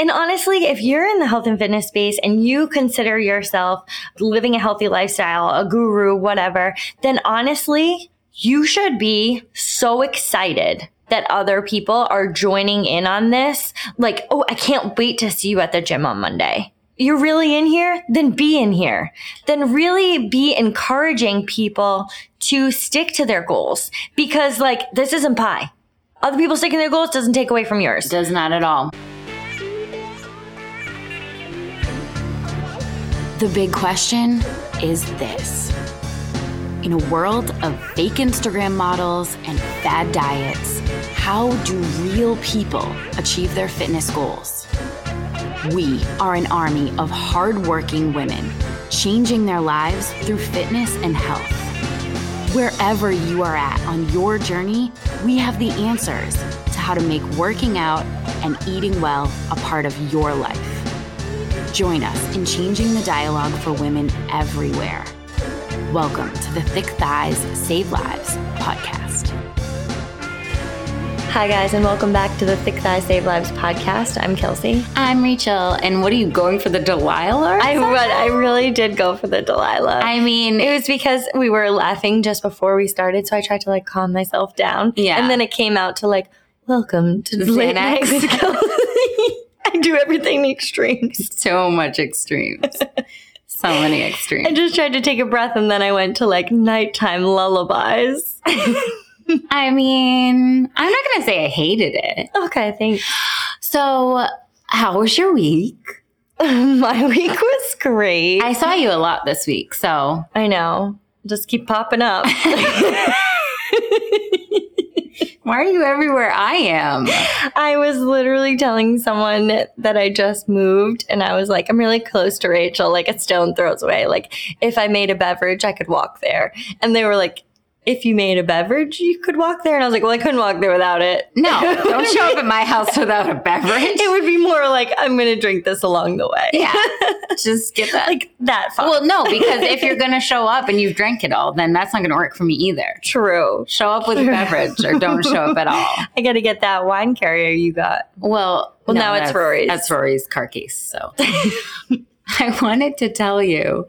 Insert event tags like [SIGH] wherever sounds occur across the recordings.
And honestly, if you're in the health and fitness space and you consider yourself living a healthy lifestyle, a guru, whatever, then honestly, you should be so excited that other people are joining in on this. Like, oh, I can't wait to see you at the gym on Monday. You're really in here? Then be in here. Then really be encouraging people to stick to their goals because, like, this isn't pie. Other people sticking to their goals doesn't take away from yours. Does not at all. The big question is this. In a world of fake Instagram models and fad diets, how do real people achieve their fitness goals? We are an army of hardworking women changing their lives through fitness and health. Wherever you are at on your journey, we have the answers to how to make working out and eating well a part of your life. Join us in changing the dialogue for women everywhere. Welcome to the Thick Thighs Save Lives podcast. Hi, guys, and welcome back to the Thick Thighs Save Lives podcast. I'm Kelsey. I'm Rachel, and what are you going for the Delilah? or I, something? I really did go for the Delilah. I mean, it was because we were laughing just before we started, so I tried to like calm myself down. Yeah. And then it came out to like, welcome to the late Xanax. [LAUGHS] [LAUGHS] I do everything in extremes. [LAUGHS] so much extremes. so many extremes. I just tried to take a breath and then I went to like nighttime lullabies. [LAUGHS] I mean, I'm not going to say I hated it. okay, thanks. So, how was your week? [LAUGHS] My week was great. I saw you a lot this week, so I know. Just keep popping up. Why are you everywhere I am? I was literally telling someone that I just moved and I was like, I'm really close to Rachel, like a stone throws away. Like if I made a beverage, I could walk there. And they were like, if you made a beverage, you could walk there. And I was like, well, I couldn't walk there without it. No, don't [LAUGHS] show up at my house without a beverage. It would be more like, I'm going to drink this along the way. Yeah, [LAUGHS] just get that. like that far. well, no, because if you're going to show up and you've drank it all, then that's not going to work for me either. true. Show up with a beverage or don't show up at all. [LAUGHS] I got to get that wine carrier you got. Well, Well, now it's Rory's. That's Rory's car case. So I wanted to tell you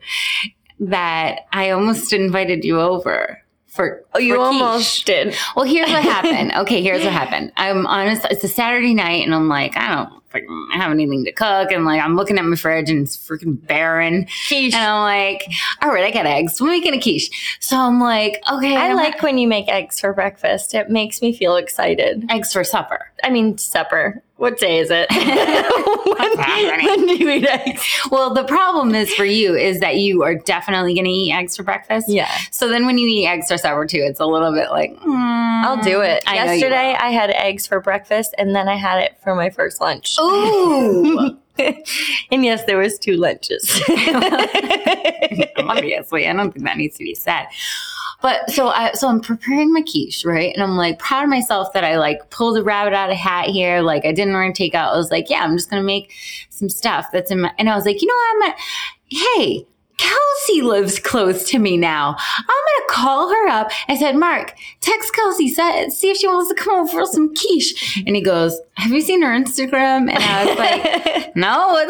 that I almost invited you over for. Oh, you for quiche. almost did. Well, here's what happened. [LAUGHS] Okay, here's what happened. I'm honest. It's a Saturday night, and I'm like, I don't freaking have anything to cook, and like I'm looking at my fridge, and it's freaking barren. Quiche. And I'm like, all right, I got eggs. We're making a quiche. So I'm like, okay, I I'm like when you make eggs for breakfast. It makes me feel excited. eggs for supper. I mean, supper. What day is it? happening? [LAUGHS] when, when do you eat eggs? Well, the problem is for you is that you are definitely going to eat eggs for breakfast. Yeah. So then when you eat eggs for supper too, it's a little bit like, mm, I'll do it. I Yesterday. I had eggs for breakfast, and then I had it for my first lunch. Ooh. [LAUGHS] and yes, there was two lunches. [LAUGHS] Obviously, I don't think that needs to be said. But so I so I'm preparing my quiche, right? And I'm like proud of myself that I like pulled a rabbit out of hat here. Like I didn't want to take out. I was like, yeah, I'm just gonna make some stuff that's in my and I was like, you know what? I'm hey, Kelsey lives close to me now. I'm gonna call her up. I said, Mark, text Kelsey, see if she wants to come over for some quiche. And he goes, Have you seen her Instagram? And I was like, [LAUGHS] No.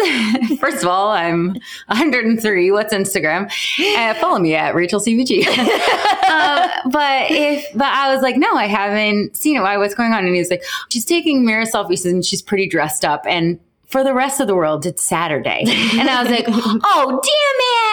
[LAUGHS] First of all, I'm 103. What's Instagram? Uh, follow me at Rachel CVG. [LAUGHS] um, but if, but I was like, no, I haven't seen it. Why? What's going on? And he was like, she's taking mirror selfies and she's pretty dressed up. And for the rest of the world, it's Saturday. And I was like, oh, damn it.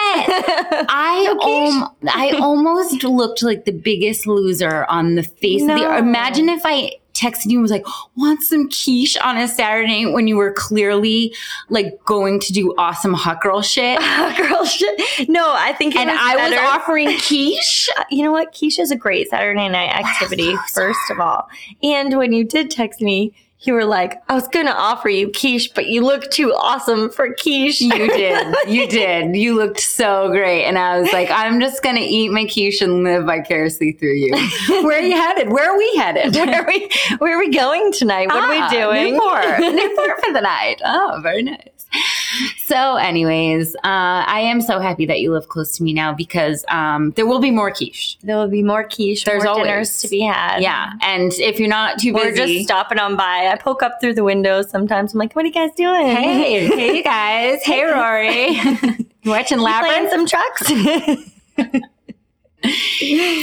I, [LAUGHS] um, I [LAUGHS] almost looked like the biggest loser on the face of the No. Imagine if I texted you and was like, want some quiche on a Saturday when you were clearly like going to do awesome hot girl shit. [LAUGHS] Hot girl shit. No, I think and was I was offering quiche. You know what? Quiche is a great Saturday night activity, first of all. And when you did text me, you were like, I was going to offer you quiche, but you look too awesome for quiche. You did. [LAUGHS] You did. You looked so great. And I was like, I'm just going to eat my quiche and live vicariously through you. [LAUGHS] Where are you headed? Where are we headed? where, are we, where are we going tonight? What are Ah, we doing? Newport. [LAUGHS] Newport for the night. Oh, very nice. So, anyways, uh, I am so happy that you live close to me now because um, there will be more quiche. There will be more quiche, There's more always- dinners to be had. Yeah, and if you're not too We're busy, just stopping on by. I poke up through the window sometimes. I'm like, what are you guys doing? hey, hey, you guys, hey, Rory, [LAUGHS] You watching Labyrinth. some trucks. [LAUGHS]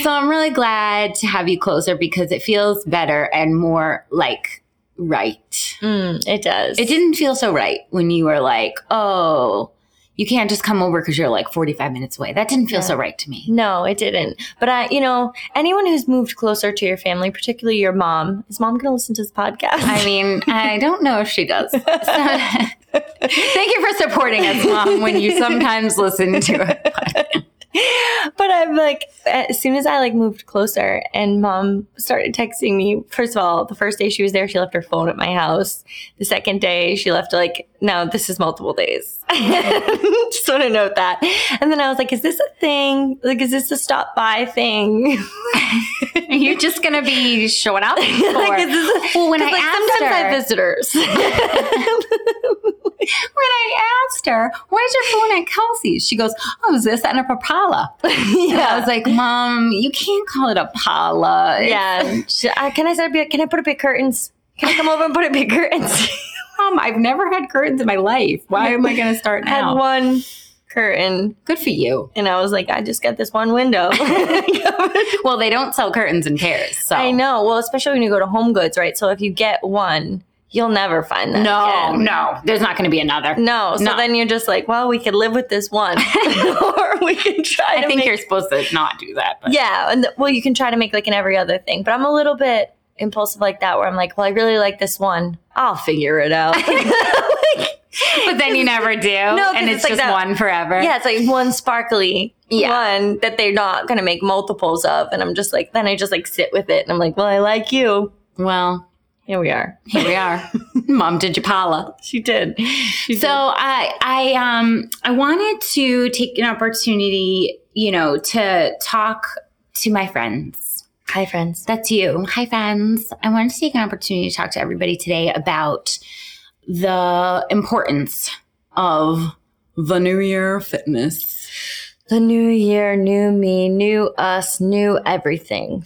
So I'm really glad to have you closer because it feels better and more like right. Mm, it does. It didn't feel so right when you were like, oh, you can't just come over because you're like 45 minutes away. That didn't feel Yeah. so right to me. No, it didn't. But I, you know, anyone who's moved closer to your family, particularly your mom, is mom going to listen to this podcast? I mean, I [LAUGHS] don't know if she does. So- [LAUGHS] thank you for supporting us, Mom, when you sometimes listen to it. [LAUGHS] [GASPS] but I'm like, as soon as I like moved closer and mom started texting me, first of all, the first day she was there, she left her phone at my house. The second day, she left like, no, this is multiple days. [LAUGHS] Just want to note that. And then I was like, is this a thing? Like, is this a stop by thing? [LAUGHS] You're just going to be showing up [LAUGHS] like, is this a, Well, when I like, asked sometimes I her- have visitors. When I asked her, where's your phone at Kelsey's? She goes, oh, is this and a Papala? [LAUGHS] And I was like, Mom, you can't call it a Pala. Yeah. She- uh, can I set up? Can I put up big curtains? Can I come over and put up big curtains? [LAUGHS] Mom, I've never had curtains in my life. Why am I going to start [LAUGHS] I had one curtain, Good for you. and I was like, I just got this one window. Well, they don't sell curtains in pairs. So I know. Well, especially when you go to Home Goods, right? So if you get one, you'll never find that. No, again. no, there's not going to be another. No, so No. then you're just like, well, we could live with this one, [LAUGHS] [LAUGHS] or we can try I to think make you're supposed to not do that. But Yeah, and well, you can try to make like an every other thing, but I'm a little bit impulsive like that, where I'm like, well, I really like this one. I'll figure it out. [LAUGHS] but then you never do. 'cause and it's it's, like just that- one forever. yeah, it's like one sparkly Yeah. one that they're not gonna make multiples of, and I'm just like, then I just like sit with it, and I'm like, well, I like you. Well, Here we are. here we are. [LAUGHS] Mom did Japala. She did. She So I I um I wanted to take an opportunity, you know, to talk to my friends. Hi, friends. That's you. Hi friends. I wanted to take an opportunity to talk to everybody today about the importance of the new year fitness. The new year, new me, new us, new everything.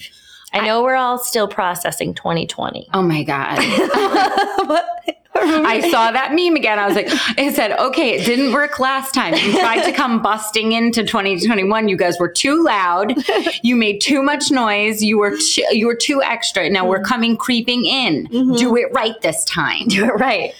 I know we're all still processing 2020. Oh my god. [LAUGHS] I [LAUGHS] I saw that meme again. I was like, it said, okay, it didn't work last time. You tried to come busting into 2021. You guys were too loud. You made too much noise. You were too, you were too extra. Now we're mm-hmm. coming creeping in. Mm-hmm. Do it right this time. do [LAUGHS] it right.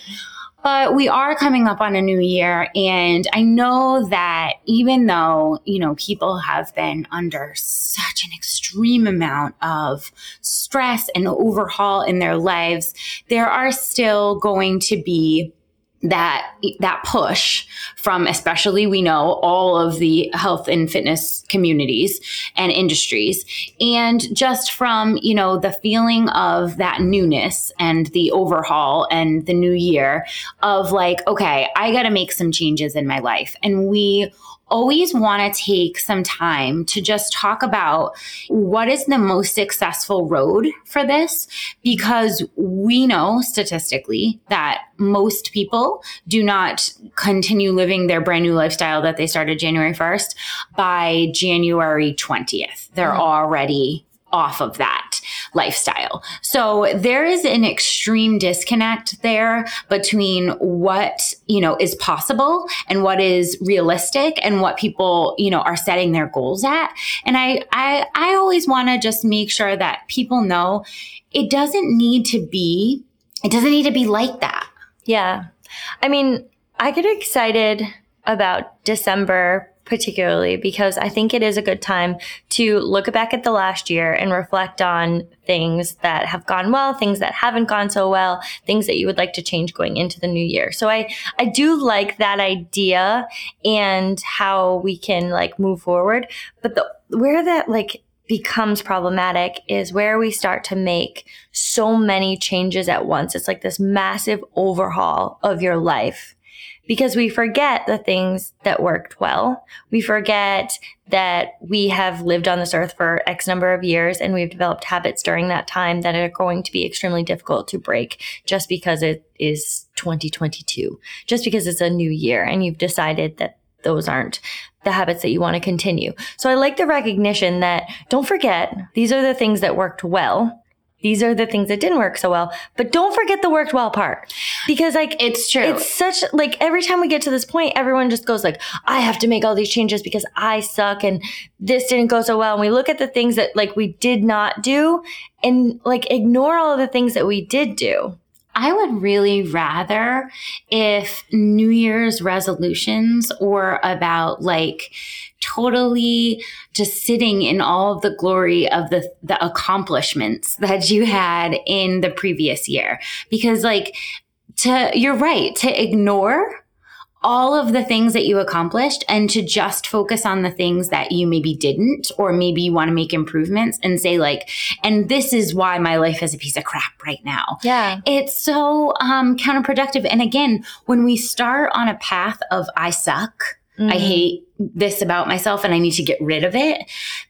But we are coming up on a new year. And I know that even though, you know, people have been under such an extreme amount of stress and overhaul in their lives, there are still going to be that that push from especially we know all of the health and fitness communities and industries. And just from you know the feeling of that newness and the overhaul and the new year of like okay i got to make some changes in my life. And we always want to take some time to just talk about what is the most successful road for this because we know statistically that most people do not continue living their brand new lifestyle that they started January 1st by January 20th. They're mm-hmm. already off of that lifestyle. So there is an extreme disconnect there between what, you know, is possible and what is realistic and what people, you know, are setting their goals at. And I I I always want to just make sure that people know it doesn't need to be it doesn't need to be like that. Yeah. I mean, I get excited about December particularly because I think it is a good time to look back at the last year and reflect on things that have gone well, things that haven't gone so well, things that you would like to change going into the new year. So I I do like that idea and how we can like move forward, but the where that like becomes problematic is where we start to make so many changes at once. It's like this massive overhaul of your life. Because we forget the things that worked well. We forget that we have lived on this earth for X number of years and we've developed habits during that time that are going to be extremely difficult to break just because it is 2022, just because it's a new year and you've decided that those aren't the habits that you want to continue. So I like the recognition that don't forget, these are the things that worked well these are the things that didn't work so well. But don't forget the worked well part. Because like it's true. It's such like every time we get to this point, everyone just goes like, I have to make all these changes because I suck and this didn't go so well. And we look at the things that like we did not do and like ignore all of the things that we did do. I would really rather if New Year's resolutions were about like totally just sitting in all of the glory of the the accomplishments that you had in the previous year. Because like to you're right to ignore all of the things that you accomplished and to just focus on the things that you maybe didn't or maybe you want to make improvements and say like and this is why my life is a piece of crap right now. Yeah. It's so um counterproductive. And again when we start on a path of i suck mm-hmm. i hate this about myself and I need to get rid of it.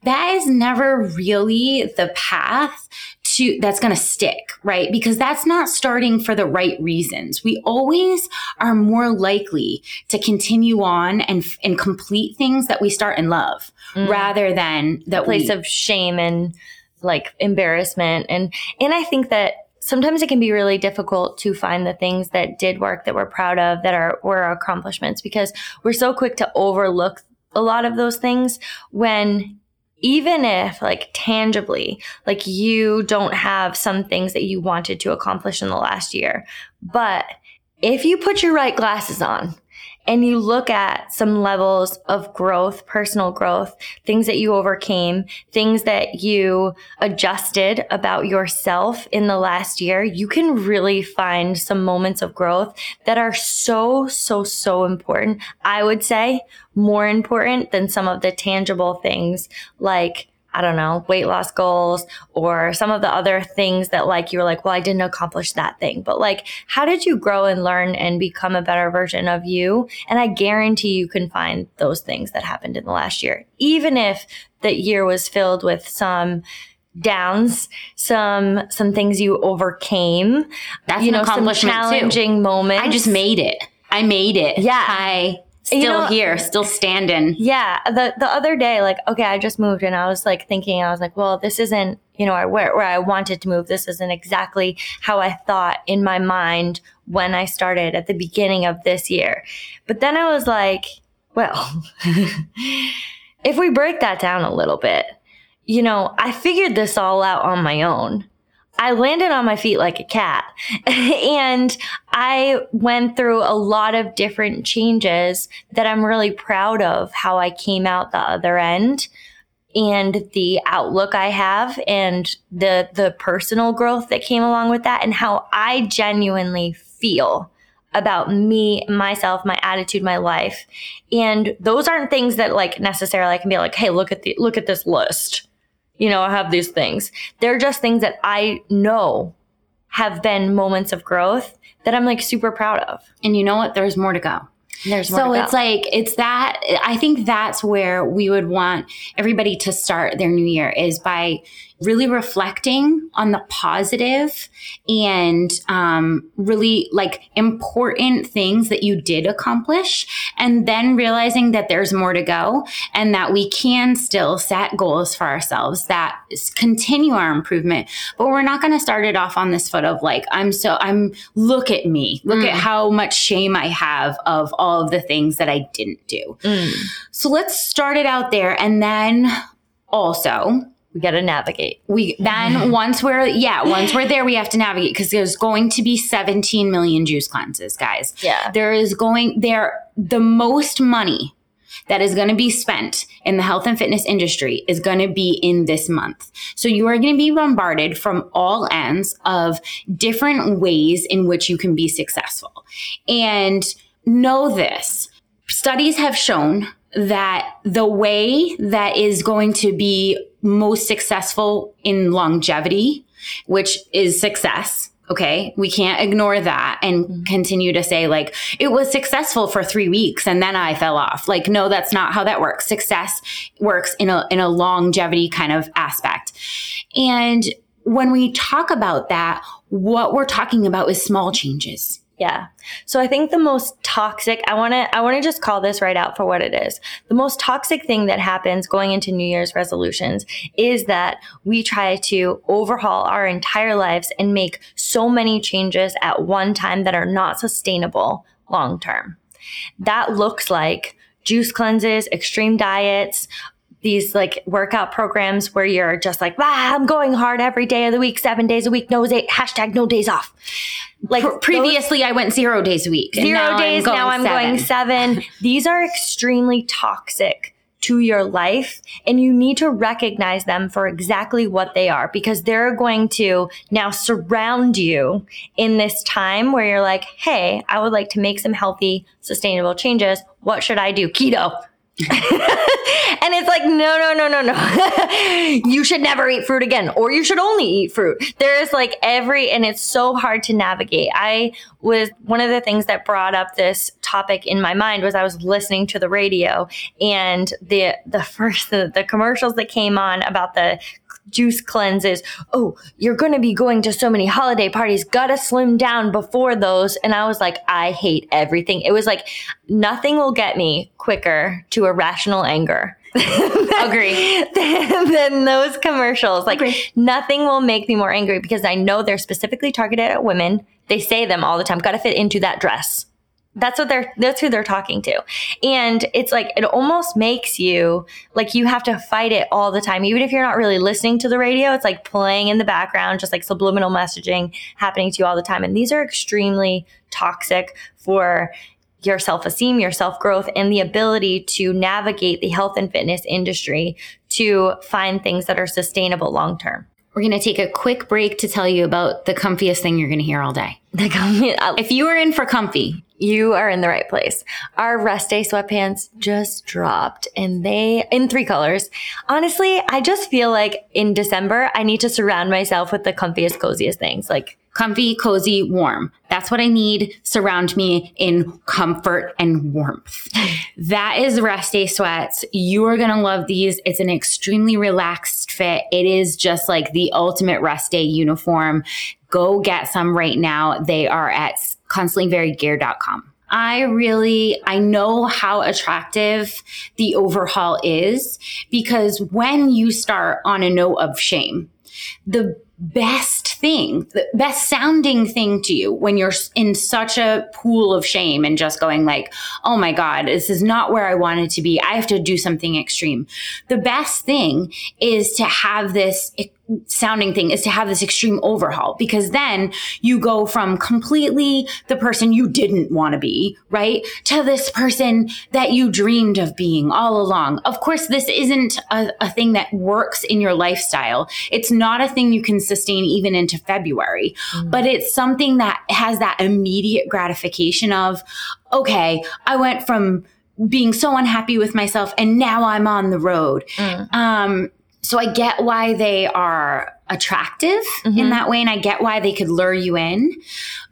That is never really the path to that's going to stick, right? Because that's not starting for the right reasons. We always are more likely to continue on and and complete things that we start in love mm. rather than that place we, of shame and like embarrassment and and I think that sometimes it can be really difficult to find the things that did work that we're proud of that are were accomplishments because we're so quick to overlook a lot of those things when even if like tangibly like you don't have some things that you wanted to accomplish in the last year but if you put your right glasses on and you look at some levels of growth, personal growth, things that you overcame, things that you adjusted about yourself in the last year, you can really find some moments of growth that are so, so, so important. I would say more important than some of the tangible things like I don't know, weight loss goals or some of the other things that like you were like, well, I didn't accomplish that thing. But like, how did you grow and learn and become a better version of you? And I guarantee you can find those things that happened in the last year, even if the year was filled with some downs, some some things you overcame. That's you know, some challenging too. moments. I just made it. I made it. Yeah. I still you know, here, still standing. Yeah. The the other day, like, okay, I just moved and I was like thinking, I was like, well, this isn't, you know, where, where I wanted to move. This isn't exactly how I thought in my mind when I started at the beginning of this year. But then I was like, well, [LAUGHS] if we break that down a little bit, you know, I figured this all out on my own. I landed on my feet like a cat. [LAUGHS] and I went through a lot of different changes that I'm really proud of how I came out the other end and the outlook I have and the the personal growth that came along with that and how I genuinely feel about me, myself, my attitude, my life. And those aren't things that like necessarily I can be like, "Hey, look at the look at this list." You know, I have these things. They're just things that I know have been moments of growth that I'm like super proud of. And you know what? There's more to go. There's so it's like it's that I think that's where we would want everybody to start their new year is by really reflecting on the positive and um, really like important things that you did accomplish, and then realizing that there's more to go and that we can still set goals for ourselves that continue our improvement. But we're not going to start it off on this foot of like, I'm so, I'm, look at me, look mm. at how much shame I have of all of the things that I didn't do. Mm. So let's start it out there. And then also, we got to navigate. We then [LAUGHS] once we're yeah, once we're there, we have to navigate because there's going to be 17 million juice cleanses, guys. Yeah, there is going there the most money that is going to be spent in the health and fitness industry is going to be in this month. So you are going to be bombarded from all ends of different ways in which you can be successful. And know this studies have shown that the way that is going to be most successful in longevity, which is success, Okay. We can't ignore that and mm-hmm. continue to say, like, it was successful for three weeks and then I fell off. Like, no, that's not how that works. Success works in a, in a longevity kind of aspect. And when we talk about that, what we're talking about is small changes. Yeah. So I think the most toxic, I want to I want to just call this right out for what it is. The most toxic thing that happens going into New Year's resolutions is that we try to overhaul our entire lives and make so many changes at one time that are not sustainable long term. That looks like juice cleanses, extreme diets, these like workout programs where you're just like, wow, I'm going hard every day of the week, seven days a week, no day, hashtag no days off. Like Pr- previously, I went zero days a week. Zero now days. I'm now I'm seven. going seven. [LAUGHS] These are extremely toxic to your life and you need to recognize them for exactly what they are because they're going to now surround you in this time where you're like, Hey, I would like to make some healthy, sustainable changes. What should I do? Keto [LAUGHS] and it's like, no, no, no, no, no. [LAUGHS] you should never eat fruit again, or you should only eat fruit. There's like every, and it's so hard to navigate. I was one of the things that brought up this topic in my mind was I was listening to the radio and the, the first, the, the commercials that came on about the juice cleanses. Oh, you're going to be going to so many holiday parties. Gotta slim down before those. And I was like, I hate everything. It was like, nothing will get me quicker to irrational anger. [LAUGHS] Agree. than, than, those commercials. Like, Agree. nothing will make me more angry because I know they're specifically targeted at women. They say them all the time. Gotta fit into that dress. That's what they're, that's who they're talking to. And it's like, it almost makes you like you have to fight it all the time. Even if you're not really listening to the radio, it's like playing in the background, just like subliminal messaging happening to you all the time. And these are extremely toxic for your self esteem, your self growth, and the ability to navigate the health and fitness industry to find things that are sustainable long term. We're going to take a quick break to tell you about the comfiest thing you're going to hear all day. The comfy, uh, if you are in for comfy, you are in the right place. Our rest day sweatpants just dropped and they in three colors. Honestly, I just feel like in December, I need to surround myself with the comfiest, coziest things. Like comfy, cozy, warm. That's what I need. Surround me in comfort and warmth. [LAUGHS] that is rest day sweats. You are going to love these. It's an extremely relaxed fit. It is just like the ultimate rest day uniform. Go get some right now. They are at constantlyvariedgear.com. I really, I know how attractive the overhaul is because when you start on a note of shame, the best thing, the best sounding thing to you when you're in such a pool of shame and just going like, oh my God, this is not where I wanted to be. I have to do something extreme. The best thing is to have this sounding thing is to have this extreme overhaul because then you go from completely the person you didn't want to be, right? To this person that you dreamed of being all along. Of course, this isn't a, a thing that works in your lifestyle. It's not a thing you can sustain even into February, mm. but it's something that has that immediate gratification of, okay, I went from being so unhappy with myself and now I'm on the road. Mm. Um, so I get why they are attractive mm-hmm. in that way and I get why they could lure you in.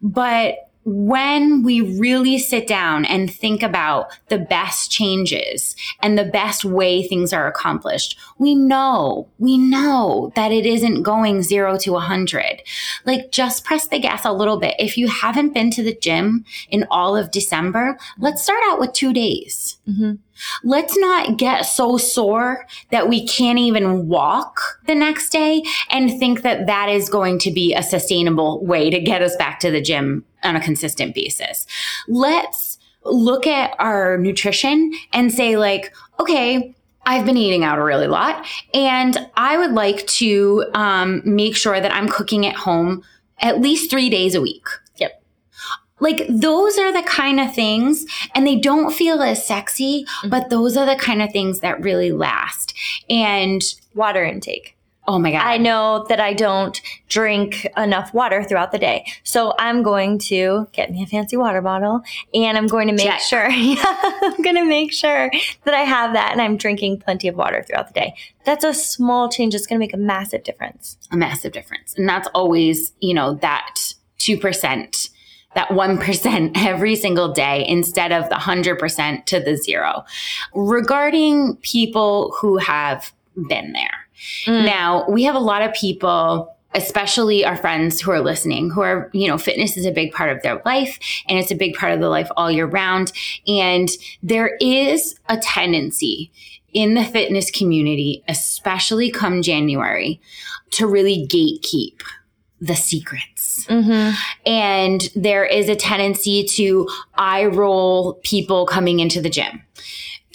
But when we really sit down and think about the best changes and the best way things are accomplished, we know, we know that it isn't going zero to a hundred. Like just press the gas a little bit. If you haven't been to the gym in all of December, let's start out with two days. Mm-hmm. Let's not get so sore that we can't even walk the next day and think that that is going to be a sustainable way to get us back to the gym on a consistent basis. Let's look at our nutrition and say like, okay, I've been eating out a really lot and I would like to um, make sure that I'm cooking at home at least three days a week. Yep. Like those are the kind of things, and they don't feel as sexy, mm-hmm. but those are the kind of things that really last. And water intake. Oh my God. I know that I don't drink enough water throughout the day. So I'm going to get me a fancy water bottle and I'm going to make Check. sure, [LAUGHS] I'm going to make sure that I have that and I'm drinking plenty of water throughout the day. That's a small change. It's going to make a massive difference. A massive difference. And that's always, you know, that 2%, that 1% [LAUGHS] every single day instead of the 100% to the zero. Regarding people who have been there. Mm. Now, we have a lot of people especially our friends who are listening who are you know fitness is a big part of their life and it's a big part of their life all year round and there is a tendency in the fitness community especially come january to really gatekeep the secrets. Mm-hmm. And there is a tendency to eye roll people coming into the gym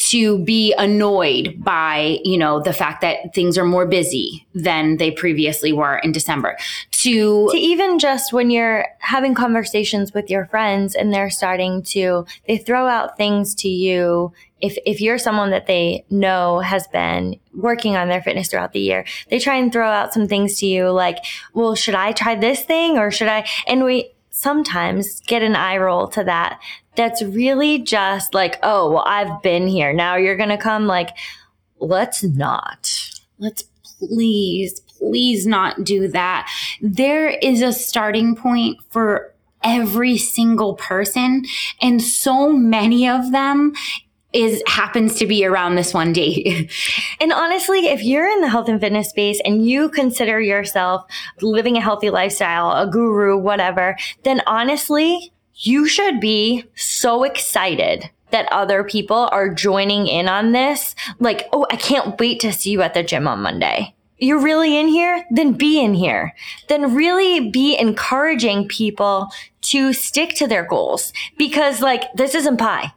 to be annoyed by, you know, the fact that things are more busy than they previously were in December. To, to even just when you're having conversations with your friends and they're starting to, they throw out things to you. If, if you're someone that they know has been working on their fitness throughout the year, they try and throw out some things to you like, well, should I try this thing or should I? And we, sometimes get an eye roll to that that's really just like, oh, well, I've been here. Now you're going to come. Like, let's not. Let's please, please not do that. There is a starting point for every single person, and so many of them is happens to be around this one date. [LAUGHS] and honestly, if you're in the health and fitness space and you consider yourself living a healthy lifestyle, a guru, whatever, then honestly, you should be so excited that other people are joining in on this. Like, oh, I can't wait to see you at the gym on Monday. You're really in here? Then be in here. Then really be encouraging people to stick to their goals because, like, this isn't pie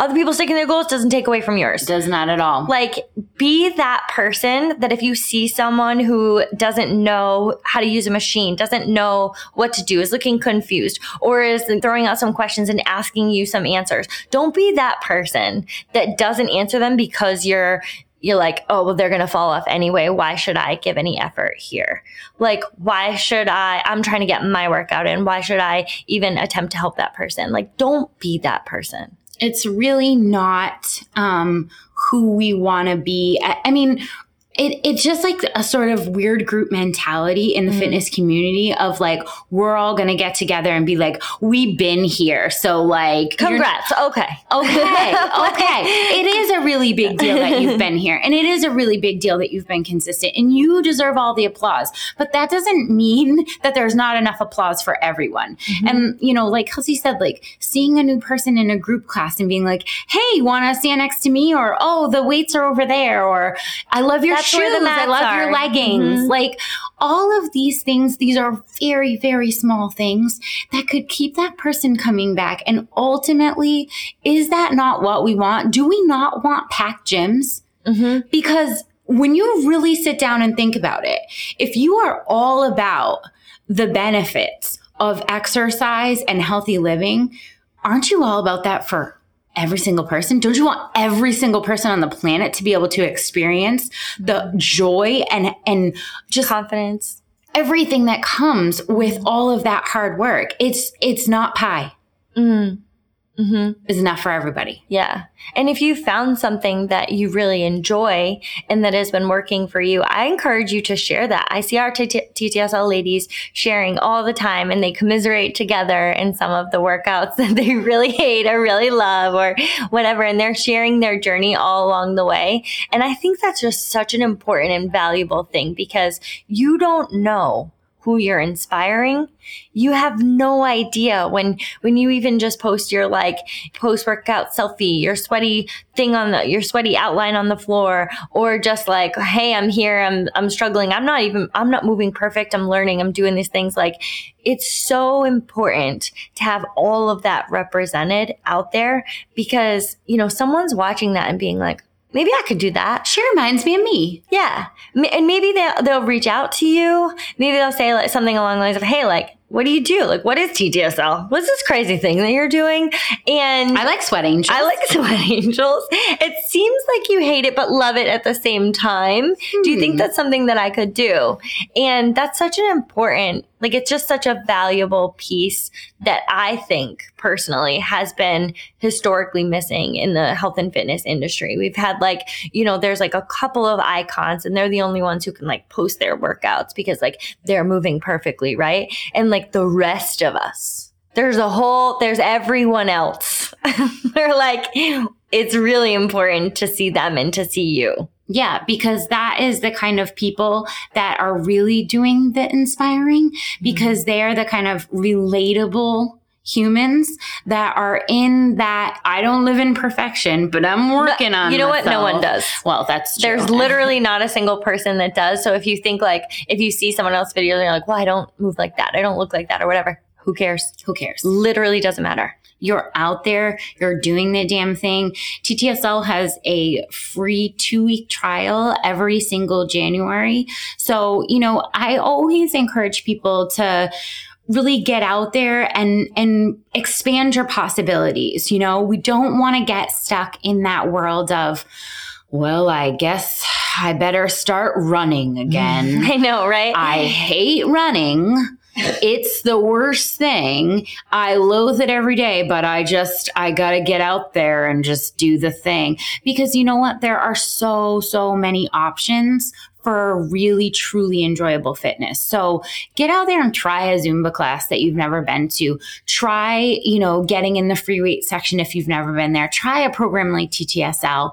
other people sticking their goals doesn't take away from yours. Does not at all. Like, be that person that if you see someone who doesn't know how to use a machine, doesn't know what to do, is looking confused, or is throwing out some questions and asking you some answers, don't be that person that doesn't answer them because you're you're like, oh, well, they're going to fall off anyway. Why should I give any effort here? Like, why should I? I'm trying to get my workout in. Why should I even attempt to help that person? Like, don't be that person it's really not um, who we want to be. I, I mean, it, it's just like a sort of weird group mentality in the mm. fitness community of like we're all gonna get together and be like we've been here. So like congrats. Okay. Okay. [LAUGHS] Okay. It is a really big deal that you've been [LAUGHS] here and it is a really big deal that you've been consistent and you deserve all the applause. But that doesn't mean that there's not enough applause for everyone. Mm-hmm. and you know like kelsey said like seeing a new person in a group class and being like hey you wanna stand next to me? or oh the weights are over there or i love your That's shoes. I love are. your leggings. Mm-hmm. Like all of these things, these are very, very small things that could keep that person coming back. And ultimately, is that not what we want? Do we not want packed gyms? Mm-hmm. Because when you really sit down and think about it, if you are all about the benefits of exercise and healthy living, aren't you all about that for every single person? Don't you want every single person on the planet to be able to experience the joy and and just confidence, everything that comes with all of that hard work? It's it's not pie. Mm mm-hmm. is enough for everybody. Yeah. And if you found something that you really enjoy and that has been working for you, I encourage you to share that. I see our TTSL ladies sharing all the time and they commiserate together in some of the workouts [LAUGHS] that they really hate or really love or whatever. And they're sharing their journey all along the way. And I think that's just such an important and valuable thing because you don't know who you're inspiring, you have no idea when when you even just post your like post workout selfie, your sweaty thing on the your sweaty outline on the floor, or just like, hey, I'm here, I'm I'm struggling, I'm not even I'm not moving perfect, I'm learning, I'm doing these things. Like it's so important to have all of that represented out there because you know someone's watching that and being like, maybe I could do that. She reminds me of me. Yeah. And maybe they'll, they'll reach out to you. Maybe they'll say like something along the lines of, Hey, like, what do you do? Like, what is TTSL? What's this crazy thing that you're doing? And I like sweat angels. I like [LAUGHS] sweat angels. It seems like you hate it, but love it at the same time. Hmm. Do you think hmm. that's something that I could do? And that's such an important like it's just such a valuable piece that I think personally has been historically missing in the health and fitness industry. We've had like, you know, there's like a couple of icons and they're the only ones who can like post their workouts because like they're moving perfectly, right? And like like the rest of us. There's a whole, there's everyone else. [LAUGHS] They're like, it's really important to see them and to see you. Yeah, because that is the kind of people that are really doing the inspiring mm-hmm. because they are the kind of relatable humans that are in that I don't live in perfection, but I'm working on You know what? No one does. Well, that's true. There's [LAUGHS] literally not a single person that does. So if you think like, if you see someone else's video and you're like, well, I don't move like that. I don't look like that or whatever. Who cares? who cares? Literally doesn't matter. You're out there, you're doing the damn thing. TTSL has a free two week trial every single January. So, you know, I always encourage people to really get out there and and expand your possibilities you know we don't want to get stuck in that world of well i guess i better start running again [LAUGHS] I know, right? I hate running. It's the worst thing. I loathe it every day, but I just, I gotta get out there and just do the thing. Because you know what? There are so, so many options for really, truly enjoyable fitness. So get out there and try a Zumba class that you've never been to. Try, you know, getting in the free weight section if you've never been there. Try a program like TTSL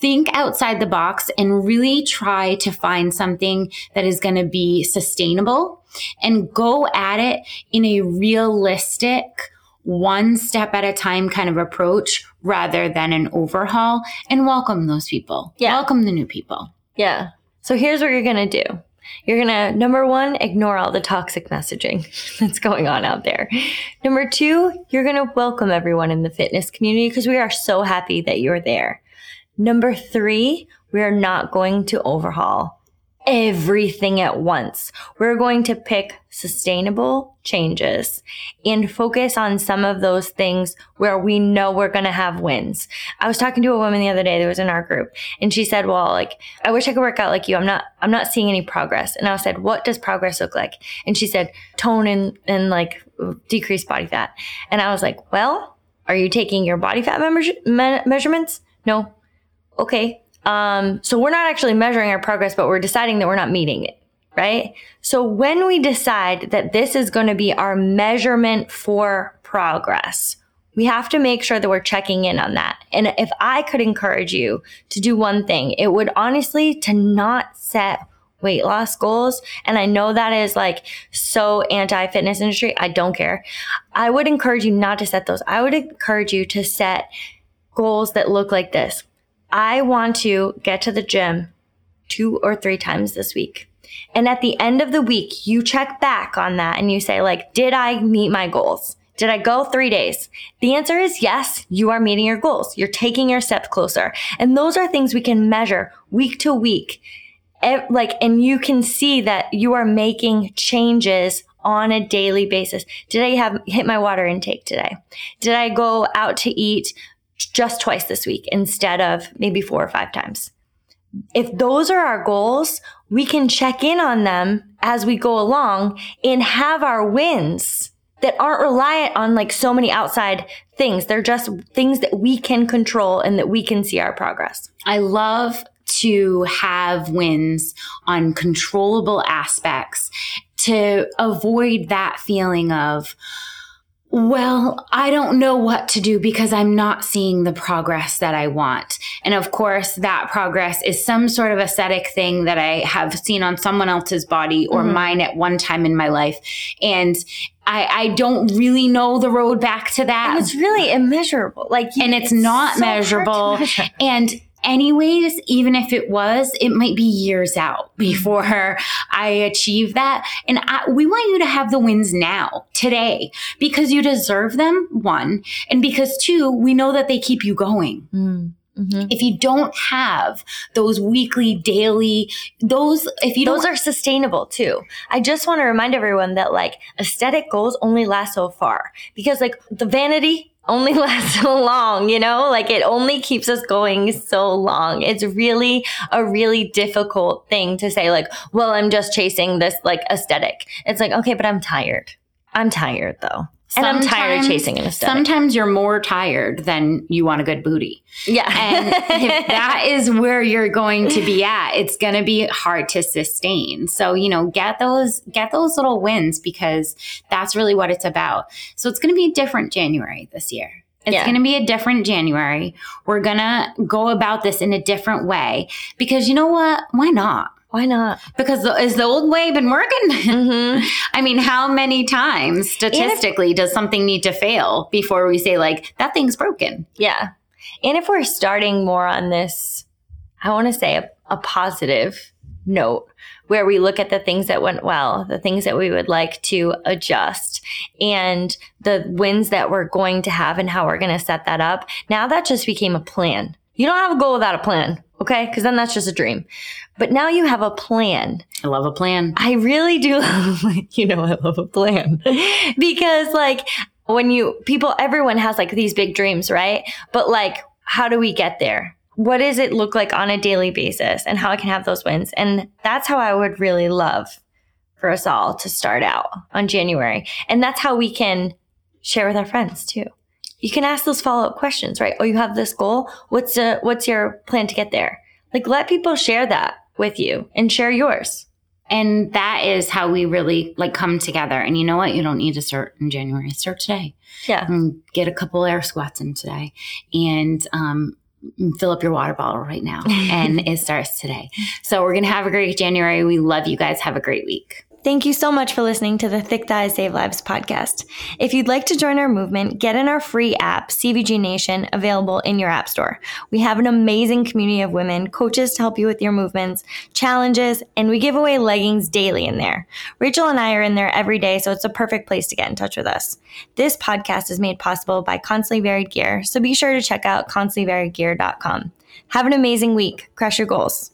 think outside the box and really try to find something that is going to be sustainable and go at it in a realistic, one step at a time kind of approach rather than an overhaul and welcome those people. Yeah. Welcome the new people. Yeah. So here's what you're going to do. You're going to, number one, ignore all the toxic messaging [LAUGHS] that's going on out there. Number two, you're going to welcome everyone in the fitness community because we are so happy that you're there. Number three, we are not going to overhaul everything at once. We're going to pick sustainable changes and focus on some of those things where we know we're going to have wins. I was talking to a woman the other day that was in our group and she said, well, like, I wish I could work out like you. I'm not, I'm not seeing any progress. And I said, what does progress look like? And she said, tone and, and like decrease body fat. And I was like, well, are you taking your body fat me- measurements? No. Okay. Um, so we're not actually measuring our progress, but we're deciding that we're not meeting it, right? So when we decide that this is going to be our measurement for progress, we have to make sure that we're checking in on that. And if I could encourage you to do one thing, it would honestly to not set weight loss goals. And I know that is like so anti fitness industry. I don't care. I would encourage you not to set those. I would encourage you to set goals that look like this. I want to get to the gym two or three times this week. And at the end of the week, you check back on that and you say, like, did I meet my goals? Did I go three days? The answer is yes, you are meeting your goals. You're taking your steps closer. And those are things we can measure week to week. Like, and you can see that you are making changes on a daily basis. Did I have hit my water intake today? Did I go out to eat just twice this week instead of maybe four or five times? If those are our goals, we can check in on them as we go along and have our wins that aren't reliant on like so many outside things. They're just things that we can control and that we can see our progress. I love to have wins on controllable aspects to avoid that feeling of, well, I don't know what to do because I'm not seeing the progress that I want. And of course, that progress is some sort of aesthetic thing that I have seen on someone else's body or Mhm. mine at one time in my life. And I, I don't really know the road back to that. And it's really immeasurable. Like, you- And it's not so measurable. measure. And anyways, even if it was, it might be years out [LAUGHS] before I achieve that. And I, we want you to have the wins now, today, because you deserve them, one. And because two, we know that they keep you going. Mm, mhm. If you don't have those weekly, daily, those, if you Those are sustainable too. I just want to remind everyone that like aesthetic goals only last so far because like the vanity only [LAUGHS] lasts so long, you know? Like it only keeps us going so long. It's really a really difficult thing to say like, well, I'm just chasing this like aesthetic. It's like, okay, but I'm tired. I'm tired though. And I'm tired of chasing an aesthetic. Sometimes you're more tired than you want a good booty. Yeah. And if [LAUGHS] that is where you're going to be at, it's going to be hard to sustain. So, you know, get those get those little wins because that's really what it's about. So, it's going to be a different January this year. It's Yeah. going to be a different January. We're going to go about this in a different way because you know what? Why not? Why not? Because the, is the old way been working? Mm-hmm. [LAUGHS] I mean, how many times statistically does something need to fail before we say like that thing's broken? Yeah. And if we're starting more on this, I want to say a, a positive note where we look at the things that went well, the things that we would like to adjust, and the wins that we're going to have and how we're going to set that up. Now that just became a plan. You don't have a goal without a plan, okay? Because then that's just a dream. But now you have a plan. I love a plan. I really do [LAUGHS] love, you know, I love a plan [LAUGHS] because like when you, people, everyone has like these big dreams, right? But like, how do we get there? What does it look like on a daily basis and how I can have those wins? And that's how I would really love for us all to start out on January. And that's how we can share with our friends too. You can ask those follow up questions, right? Oh, you have this goal. What's the, what's your plan to get there? Like let people share that with you and share yours. And that is how we really like come together. And you know what? You don't need to start in January. Start today. Yeah. And get a couple air squats in today and um, fill up your water bottle right now. [LAUGHS] and it starts today. So we're going to have a great January. We love you guys. Have a great week. Thank you so much for listening to the Thick Thighs Save Lives podcast. If you'd like to join our movement, get in our free app, CVG Nation, available in your app store. We have an amazing community of women, coaches to help you with your movements, challenges, and we give away leggings daily in there. Rachel and I are in there every day, so it's a perfect place to get in touch with us. This podcast is made possible by Constantly Varied Gear, so be sure to check out constantlyvariedgear.com. Have an amazing week. Crush your goals.